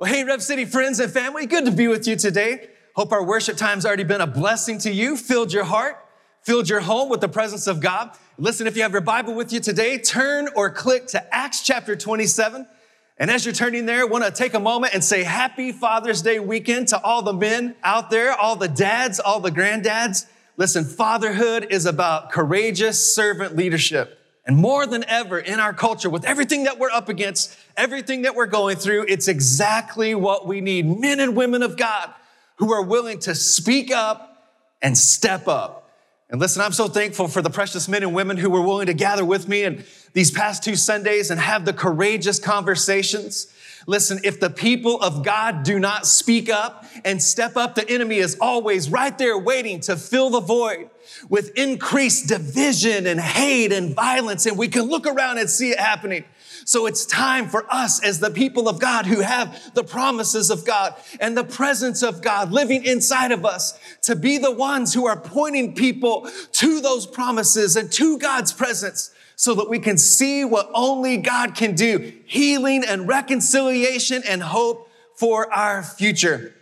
Well, hey, Rev City friends and family, good to be with you today. Hope our worship time's already been a blessing to you, filled your heart, filled your home with the presence of God. Listen, if you have your Bible with you today, turn or click to Acts chapter 27. And as you're turning there, I want to take a moment and say happy Father's Day weekend to all the men out there, all the dads, all the granddads. Listen, fatherhood is about courageous servant leadership. And more than ever in our culture, with everything that we're up against, everything that we're going through, it's exactly what we need. Men and women of God who are willing to speak up and step up. And listen, I'm so thankful for the precious men and women who were willing to gather with me and these past two Sundays and have the courageous conversations. Listen, if the people of God do not speak up and step up, the enemy is always right there waiting to fill the void with increased division and hate and violence, and we can look around and see it happening. So it's time for us as the people of God who have the promises of God and the presence of God living inside of us to be the ones who are pointing people to those promises and to God's presence so that we can see what only God can do healing and reconciliation and hope for our future.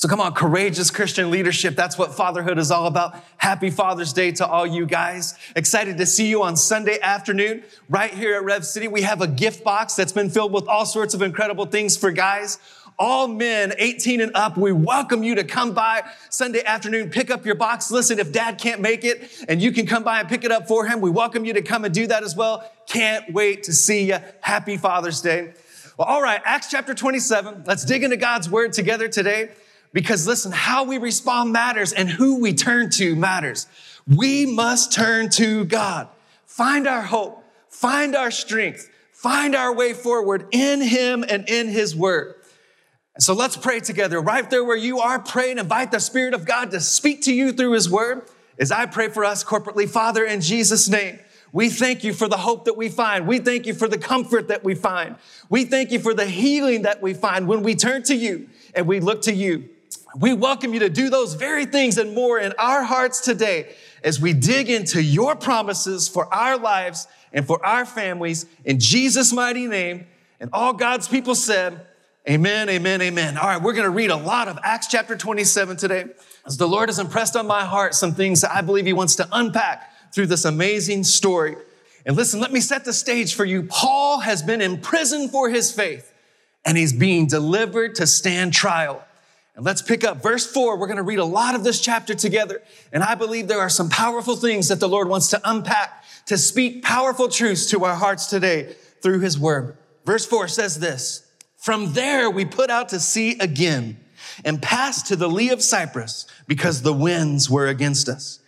So come on, courageous Christian leadership. That's what fatherhood is all about. Happy Father's Day to all you guys. Excited to see you on Sunday afternoon right here at Rev City. We have a gift box that's been filled with all sorts of incredible things for guys. All men 18 and up, we welcome you to come by Sunday afternoon, pick up your box. Listen, if dad can't make it and you can come by and pick it up for him, we welcome you to come and do that as well. Can't wait to see you. Happy Father's Day. Well, all right, Acts chapter 27. Let's dig into God's word together today. Because listen, how we respond matters and who we turn to matters. We must turn to God. Find our hope, find our strength, find our way forward in Him and in His Word. So let's pray together. Right there where you are, pray and invite the Spirit of God to speak to you through His Word. As I pray for us corporately, Father, in Jesus' name, we thank you for the hope that we find. We thank you for the comfort that we find. We thank you for the healing that we find when we turn to you and we look to you. We welcome you to do those very things and more in our hearts today as we dig into your promises for our lives and for our families in Jesus' mighty name. And all God's people said, Amen, amen, amen. All right, we're going to read a lot of Acts chapter 27 today as the Lord has impressed on my heart some things that I believe He wants to unpack through this amazing story. And listen, let me set the stage for you. Paul has been in prison for his faith and he's being delivered to stand trial. And let's pick up verse four. We're going to read a lot of this chapter together. And I believe there are some powerful things that the Lord wants to unpack to speak powerful truths to our hearts today through his word. Verse four says this, from there we put out to sea again and passed to the lee of Cyprus because the winds were against us.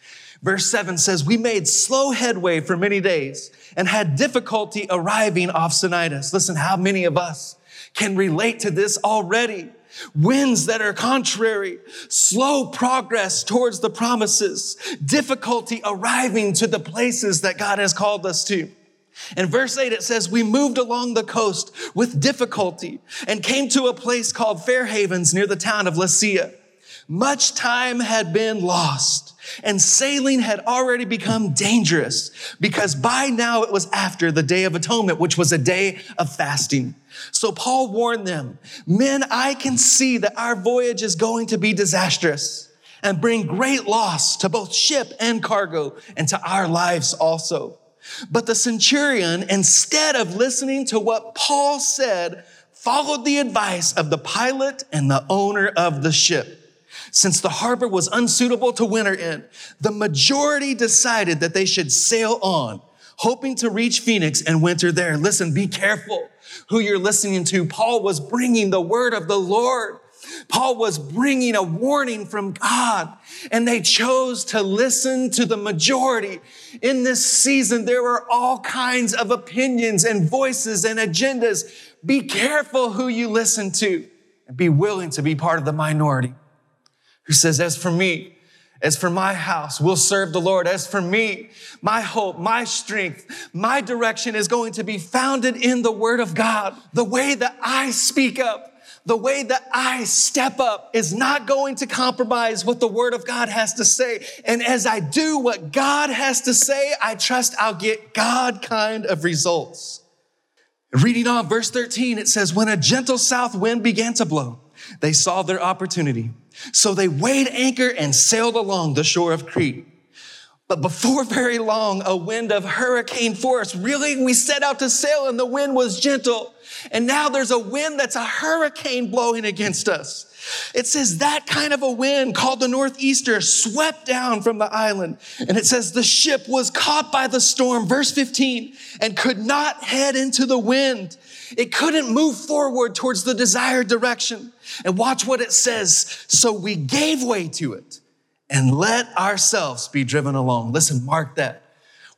Verse seven says, we made slow headway for many days and had difficulty arriving off Cnidus. Listen, how many of us can relate to this already? Winds that are contrary, slow progress towards the promises, difficulty arriving to the places that God has called us to. In verse 8, it says, We moved along the coast with difficulty and came to a place called Fair Havens near the town of Lasea. Much time had been lost and sailing had already become dangerous because by now it was after the Day of Atonement, which was a day of fasting. So Paul warned them, men, I can see that our voyage is going to be disastrous and bring great loss to both ship and cargo and to our lives also. But the centurion, instead of listening to what Paul said, followed the advice of the pilot and the owner of the ship. Since the harbor was unsuitable to winter in, the majority decided that they should sail on, hoping to reach Phoenix and winter there. Listen, be careful who you're listening to. Paul was bringing the word of the Lord. Paul was bringing a warning from God, and they chose to listen to the majority. In this season, there were all kinds of opinions and voices and agendas. Be careful who you listen to and be willing to be part of the minority who says, As for me, as for my house, we'll serve the Lord. As for me, my hope, my strength, my direction is going to be founded in the word of God. The way that I speak up, the way that I step up is not going to compromise what the word of God has to say. And as I do what God has to say, I trust I'll get God kind of results. Reading on, verse 13, it says, When a gentle south wind began to blow, they saw their opportunity. So they weighed anchor and sailed along the shore of Crete. But before very long, a wind of hurricane force. Really, we set out to sail and the wind was gentle. And now there's a wind that's a hurricane blowing against us. It says that kind of a wind called the northeaster swept down from the island. And it says the ship was caught by the storm, verse 15, and could not head into the wind. It couldn't move forward towards the desired direction. And watch what it says. So we gave way to it and let ourselves be driven along. Listen, mark that.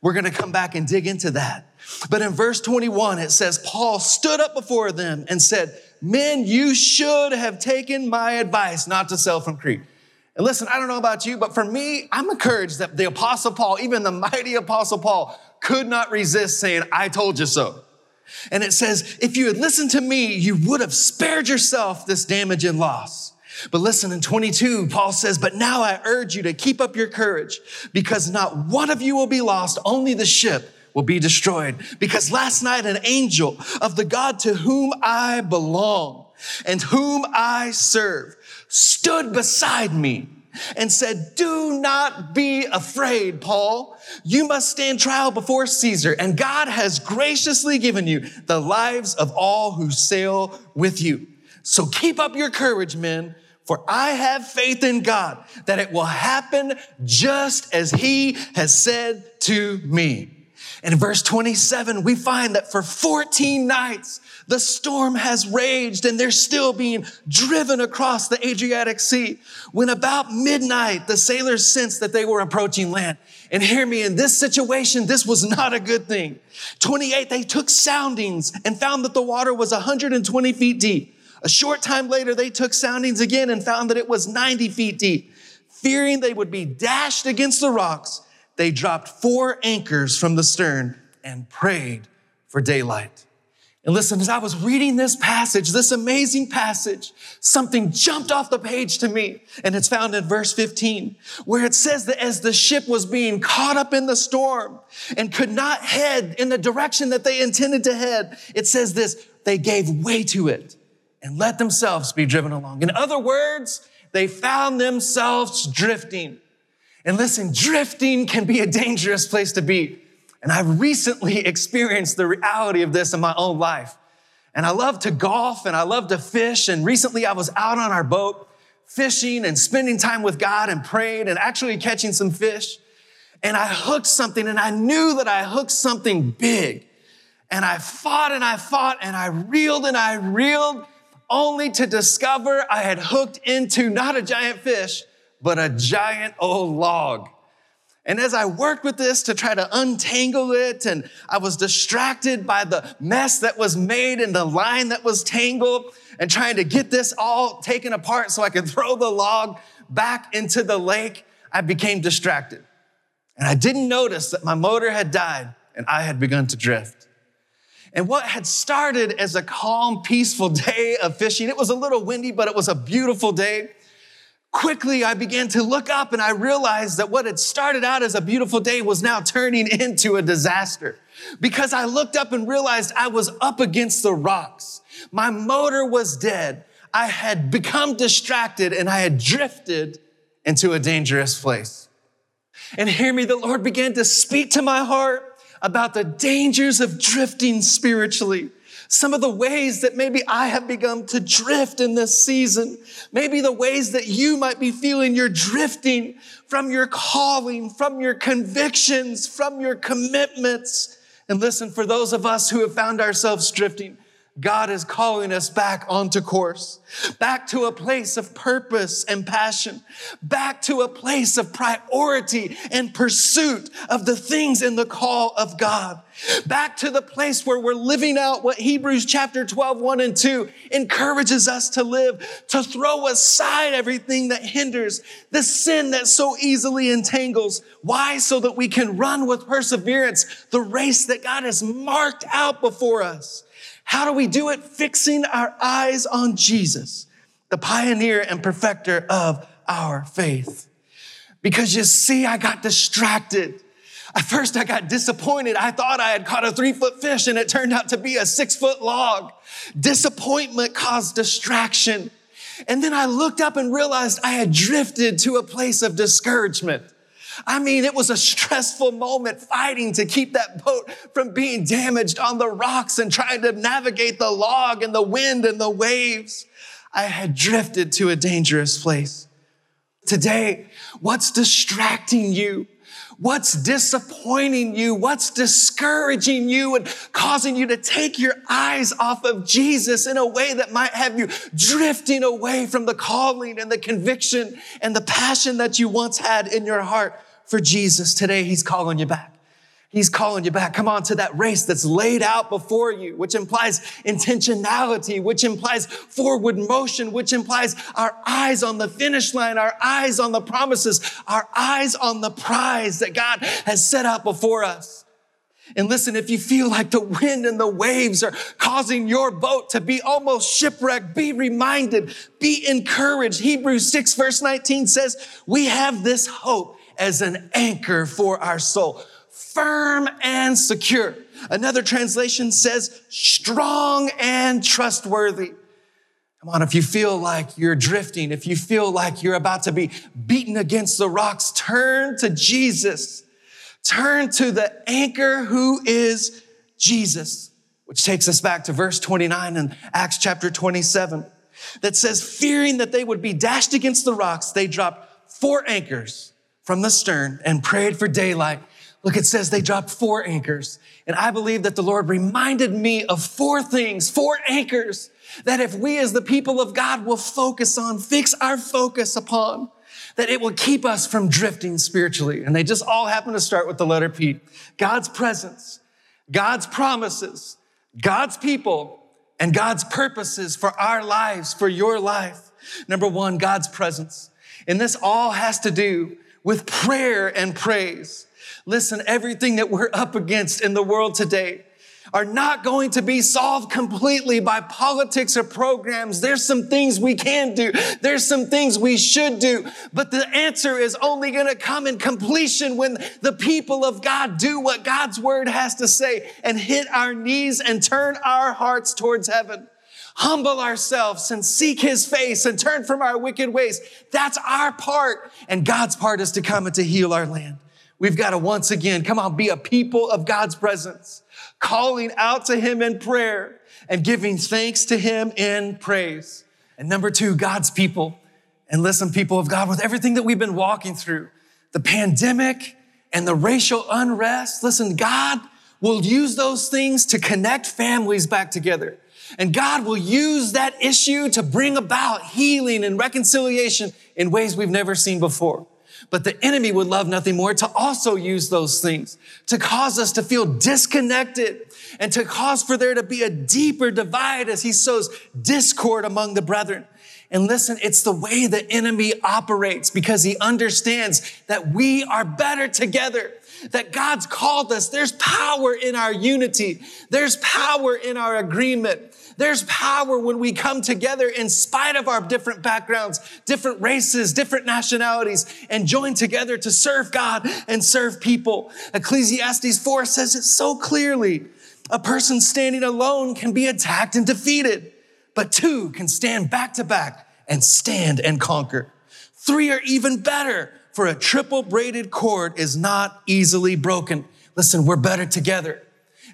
We're going to come back and dig into that. But in verse 21, it says, Paul stood up before them and said, Men, you should have taken my advice not to sell from Crete. And listen, I don't know about you, but for me, I'm encouraged that the Apostle Paul, even the mighty Apostle Paul, could not resist saying, I told you so. And it says, if you had listened to me, you would have spared yourself this damage and loss. But listen, in 22, Paul says, But now I urge you to keep up your courage, because not one of you will be lost, only the ship will be destroyed. Because last night, an angel of the God to whom I belong and whom I serve stood beside me and said, Do not be afraid, Paul. You must stand trial before Caesar, and God has graciously given you the lives of all who sail with you. So keep up your courage, men, for I have faith in God that it will happen just as he has said to me. And in verse 27, we find that for 14 nights, the storm has raged and they're still being driven across the Adriatic Sea. When about midnight, the sailors sensed that they were approaching land. And hear me, in this situation, this was not a good thing. 28, they took soundings and found that the water was 120 feet deep. A short time later, they took soundings again and found that it was 90 feet deep. Fearing they would be dashed against the rocks, they dropped four anchors from the stern and prayed for daylight. And listen, as I was reading this passage, this amazing passage, something jumped off the page to me. And it's found in verse 15, where it says that as the ship was being caught up in the storm and could not head in the direction that they intended to head, it says this, they gave way to it and let themselves be driven along. In other words, they found themselves drifting. And listen, drifting can be a dangerous place to be. And I've recently experienced the reality of this in my own life. And I love to golf and I love to fish. And recently I was out on our boat fishing and spending time with God and praying and actually catching some fish. And I hooked something and I knew that I hooked something big. And I fought and I fought and I reeled and I reeled only to discover I had hooked into not a giant fish, but a giant old log. And as I worked with this to try to untangle it, and I was distracted by the mess that was made and the line that was tangled, and trying to get this all taken apart so I could throw the log back into the lake, I became distracted. And I didn't notice that my motor had died and I had begun to drift. And what had started as a calm, peaceful day of fishing, it was a little windy, but it was a beautiful day. Quickly, I began to look up and I realized that what had started out as a beautiful day was now turning into a disaster. Because I looked up and realized I was up against the rocks. My motor was dead. I had become distracted and I had drifted into a dangerous place. And hear me, the Lord began to speak to my heart about the dangers of drifting spiritually. Some of the ways that maybe I have begun to drift in this season. Maybe the ways that you might be feeling you're drifting from your calling, from your convictions, from your commitments. And listen, for those of us who have found ourselves drifting, God is calling us back onto course, back to a place of purpose and passion, back to a place of priority and pursuit of the things in the call of God, back to the place where we're living out what Hebrews chapter 12, 1 and 2 encourages us to live, to throw aside everything that hinders, the sin that so easily entangles. Why? So that we can run with perseverance the race that God has marked out before us. How do we do it? Fixing our eyes on Jesus, the pioneer and perfecter of our faith. Because you see, I got distracted. At first, I got disappointed. I thought I had caught a three foot fish and it turned out to be a six foot log. Disappointment caused distraction. And then I looked up and realized I had drifted to a place of discouragement. I mean, it was a stressful moment fighting to keep that boat from being damaged on the rocks and trying to navigate the log and the wind and the waves. I had drifted to a dangerous place. Today, what's distracting you? What's disappointing you? What's discouraging you and causing you to take your eyes off of Jesus in a way that might have you drifting away from the calling and the conviction and the passion that you once had in your heart for Jesus? Today, He's calling you back. He's calling you back. Come on to that race that's laid out before you, which implies intentionality, which implies forward motion, which implies our eyes on the finish line, our eyes on the promises, our eyes on the prize that God has set out before us. And listen, if you feel like the wind and the waves are causing your boat to be almost shipwrecked, be reminded, be encouraged. Hebrews 6 verse 19 says, we have this hope as an anchor for our soul firm and secure. Another translation says strong and trustworthy. Come on, if you feel like you're drifting, if you feel like you're about to be beaten against the rocks, turn to Jesus. Turn to the anchor who is Jesus, which takes us back to verse 29 in Acts chapter 27 that says, fearing that they would be dashed against the rocks, they dropped four anchors from the stern and prayed for daylight Look, it says they dropped four anchors. And I believe that the Lord reminded me of four things, four anchors that if we as the people of God will focus on, fix our focus upon, that it will keep us from drifting spiritually. And they just all happen to start with the letter P. God's presence, God's promises, God's people, and God's purposes for our lives, for your life. Number one, God's presence. And this all has to do with prayer and praise. Listen, everything that we're up against in the world today are not going to be solved completely by politics or programs. There's some things we can do. There's some things we should do. But the answer is only going to come in completion when the people of God do what God's word has to say and hit our knees and turn our hearts towards heaven humble ourselves and seek his face and turn from our wicked ways. That's our part. And God's part is to come and to heal our land. We've got to once again, come on, be a people of God's presence, calling out to Him in prayer and giving thanks to Him in praise. And number two, God's people. And listen, people of God, with everything that we've been walking through, the pandemic and the racial unrest, listen, God will use those things to connect families back together. And God will use that issue to bring about healing and reconciliation in ways we've never seen before. But the enemy would love nothing more to also use those things to cause us to feel disconnected and to cause for there to be a deeper divide as he sows discord among the brethren. And listen, it's the way the enemy operates because he understands that we are better together, that God's called us. There's power in our unity. There's power in our agreement. There's power when we come together in spite of our different backgrounds, different races, different nationalities, and join together to serve God and serve people. Ecclesiastes 4 says it so clearly. A person standing alone can be attacked and defeated, but two can stand back to back and stand and conquer. Three are even better, for a triple braided cord is not easily broken. Listen, we're better together.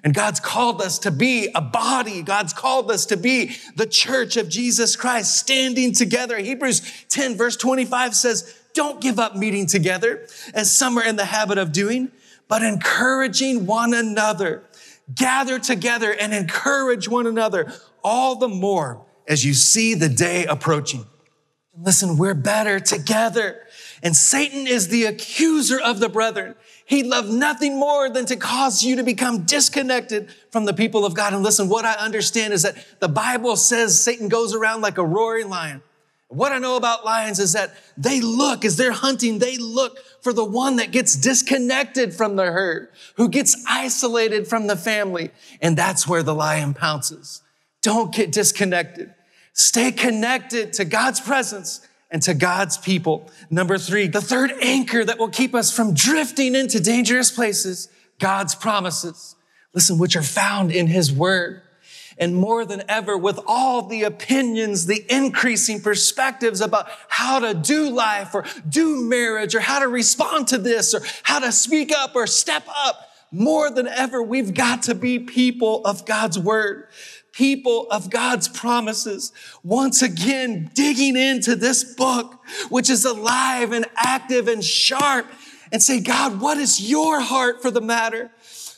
And God's called us to be a body. God's called us to be the church of Jesus Christ standing together. Hebrews 10 verse 25 says, don't give up meeting together as some are in the habit of doing, but encouraging one another. Gather together and encourage one another all the more as you see the day approaching. Listen, we're better together. And Satan is the accuser of the brethren. He'd love nothing more than to cause you to become disconnected from the people of God. And listen, what I understand is that the Bible says Satan goes around like a roaring lion. What I know about lions is that they look, as they're hunting, they look for the one that gets disconnected from the herd, who gets isolated from the family. And that's where the lion pounces. Don't get disconnected. Stay connected to God's presence and to God's people. Number three, the third anchor that will keep us from drifting into dangerous places, God's promises. Listen, which are found in his word. And more than ever, with all the opinions, the increasing perspectives about how to do life or do marriage or how to respond to this or how to speak up or step up, more than ever, we've got to be people of God's word people of God's promises, once again digging into this book, which is alive and active and sharp, and say, God, what is your heart for the matter?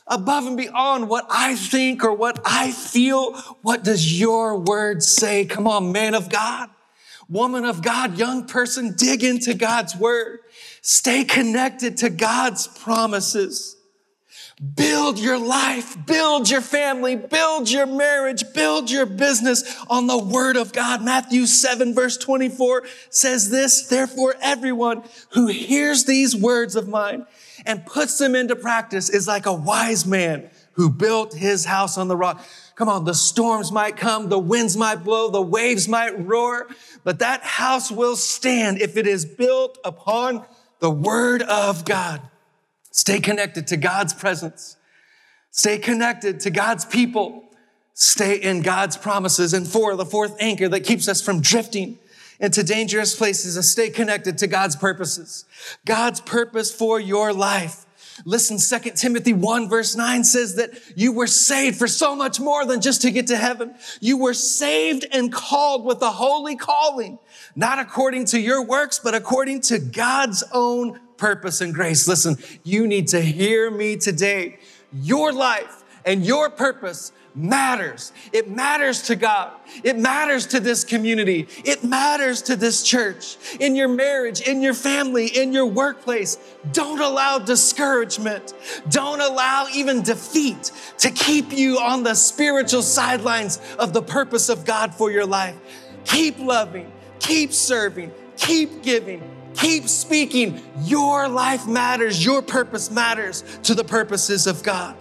Above and beyond what I think or what I feel, what does your word say? Come on, man of God, woman of God, young person, dig into God's word. Stay connected to God's promises. Build your life, build your family, build your marriage, build your business on the word of God. Matthew 7 verse 24 says this, therefore everyone who hears these words of mine and puts them into practice is like a wise man who built his house on the rock. Come on, the storms might come, the winds might blow, the waves might roar, but that house will stand if it is built upon the word of God. Stay connected to God's presence. Stay connected to God's people. Stay in God's promises. And four, the fourth anchor that keeps us from drifting into dangerous places is stay connected to God's purposes. God's purpose for your life. Listen, 2 Timothy 1 verse 9 says that you were saved for so much more than just to get to heaven. You were saved and called with a holy calling, not according to your works, but according to God's own purpose and grace. Listen, you need to hear me today. Your life and your purpose matters. It matters to God. It matters to this community. It matters to this church. In your marriage, in your family, in your workplace, don't allow discouragement. Don't allow even defeat to keep you on the spiritual sidelines of the purpose of God for your life. Keep loving, keep serving, keep giving, Keep speaking. Your life matters. Your purpose matters to the purposes of God.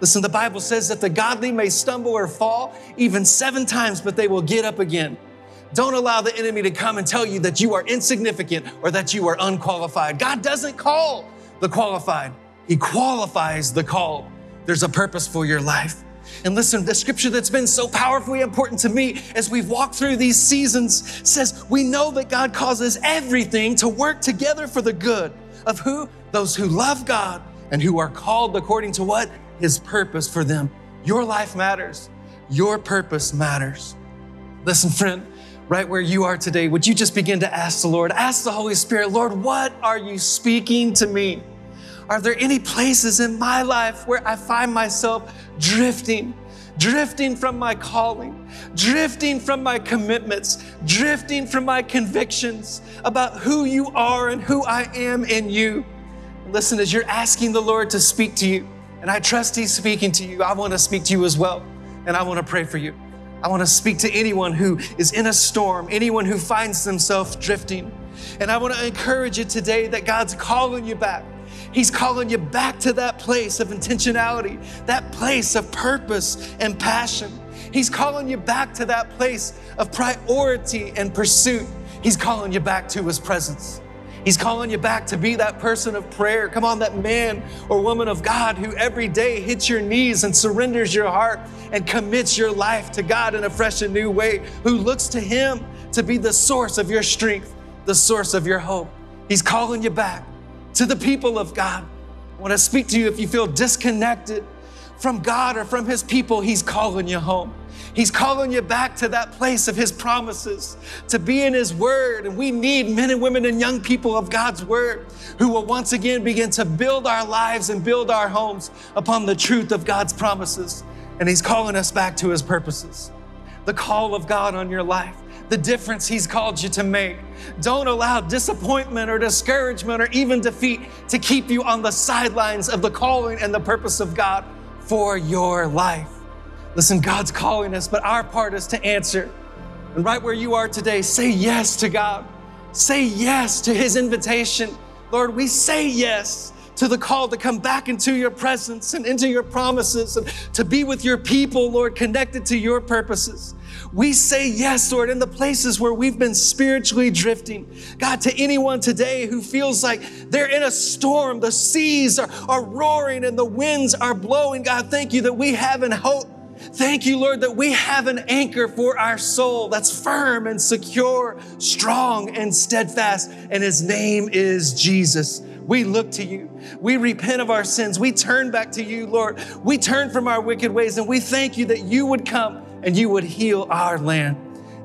Listen, the Bible says that the godly may stumble or fall even seven times, but they will get up again. Don't allow the enemy to come and tell you that you are insignificant or that you are unqualified. God doesn't call the qualified, He qualifies the called. There's a purpose for your life. And listen, the scripture that's been so powerfully important to me as we've walked through these seasons says, We know that God causes everything to work together for the good of who? Those who love God and who are called according to what? His purpose for them. Your life matters. Your purpose matters. Listen, friend, right where you are today, would you just begin to ask the Lord, ask the Holy Spirit, Lord, what are you speaking to me? Are there any places in my life where I find myself drifting? Drifting from my calling, drifting from my commitments, drifting from my convictions about who you are and who I am in you. Listen, as you're asking the Lord to speak to you, and I trust He's speaking to you, I want to speak to you as well, and I want to pray for you. I want to speak to anyone who is in a storm, anyone who finds themselves drifting. And I want to encourage you today that God's calling you back. He's calling you back to that place of intentionality, that place of purpose and passion. He's calling you back to that place of priority and pursuit. He's calling you back to His presence. He's calling you back to be that person of prayer. Come on, that man or woman of God who every day hits your knees and surrenders your heart and commits your life to God in a fresh and new way, who looks to Him to be the source of your strength, the source of your hope. He's calling you back to the people of God. I want to speak to you if you feel disconnected from God or from His people, He's calling you home. He's calling you back to that place of His promises, to be in His Word. And we need men and women and young people of God's Word who will once again begin to build our lives and build our homes upon the truth of God's promises. And He's calling us back to His purposes. The call of God on your life the difference He's called you to make. Don't allow disappointment or discouragement or even defeat to keep you on the sidelines of the calling and the purpose of God for your life. Listen, God's calling us, but our part is to answer. And right where you are today, say yes to God. Say yes to His invitation. Lord, we say yes to the call to come back into your presence and into your promises and to be with your people, Lord, connected to your purposes. We say yes, Lord, in the places where we've been spiritually drifting. God, to anyone today who feels like they're in a storm, the seas are, are roaring and the winds are blowing. God, thank you that we have an hope. Thank you, Lord, that we have an anchor for our soul that's firm and secure, strong and steadfast, and his name is Jesus. We look to you. We repent of our sins. We turn back to you, Lord. We turn from our wicked ways and we thank you that you would come and you would heal our land.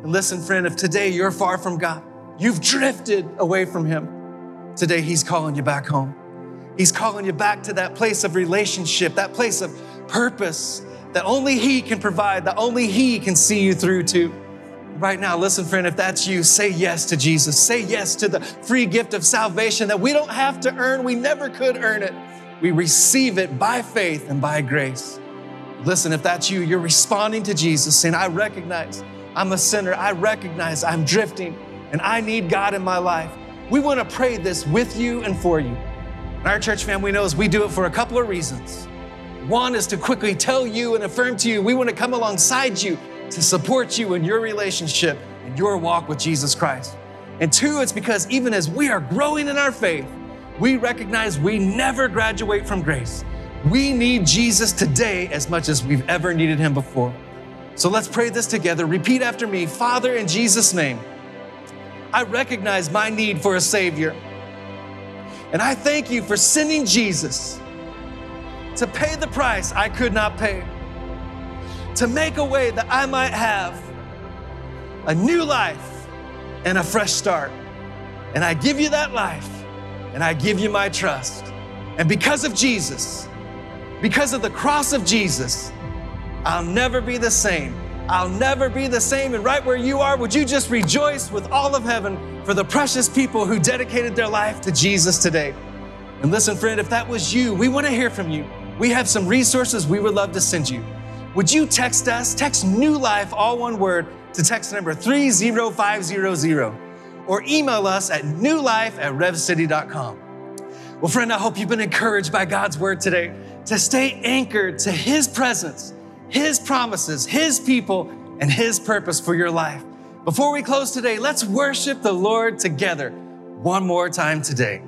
And listen, friend, if today you're far from God, you've drifted away from Him, today He's calling you back home. He's calling you back to that place of relationship, that place of purpose that only He can provide, that only He can see you through to right now, listen, friend, if that's you, say yes to Jesus. Say yes to the free gift of salvation that we don't have to earn. We never could earn it. We receive it by faith and by grace. Listen, if that's you, you're responding to Jesus, saying, I recognize I'm a sinner. I recognize I'm drifting and I need God in my life. We want to pray this with you and for you. And our church family knows we do it for a couple of reasons. One is to quickly tell you and affirm to you, we want to come alongside you to support you in your relationship and your walk with Jesus Christ. And two, it's because even as we are growing in our faith, we recognize we never graduate from grace. We need Jesus today as much as we've ever needed him before. So let's pray this together. Repeat after me Father, in Jesus' name, I recognize my need for a Savior. And I thank you for sending Jesus to pay the price I could not pay to make a way that I might have a new life and a fresh start. And I give you that life and I give you my trust. And because of Jesus, because of the cross of Jesus, I'll never be the same. I'll never be the same. And right where you are, would you just rejoice with all of heaven for the precious people who dedicated their life to Jesus today? And listen, friend, if that was you, we want to hear from you. We have some resources we would love to send you would you text us? Text New Life, all one word, to text number 30500 or email us at newlife at revcity.com. Well, friend, I hope you've been encouraged by God's word today to stay anchored to His presence, His promises, His people, and His purpose for your life. Before we close today, let's worship the Lord together one more time today.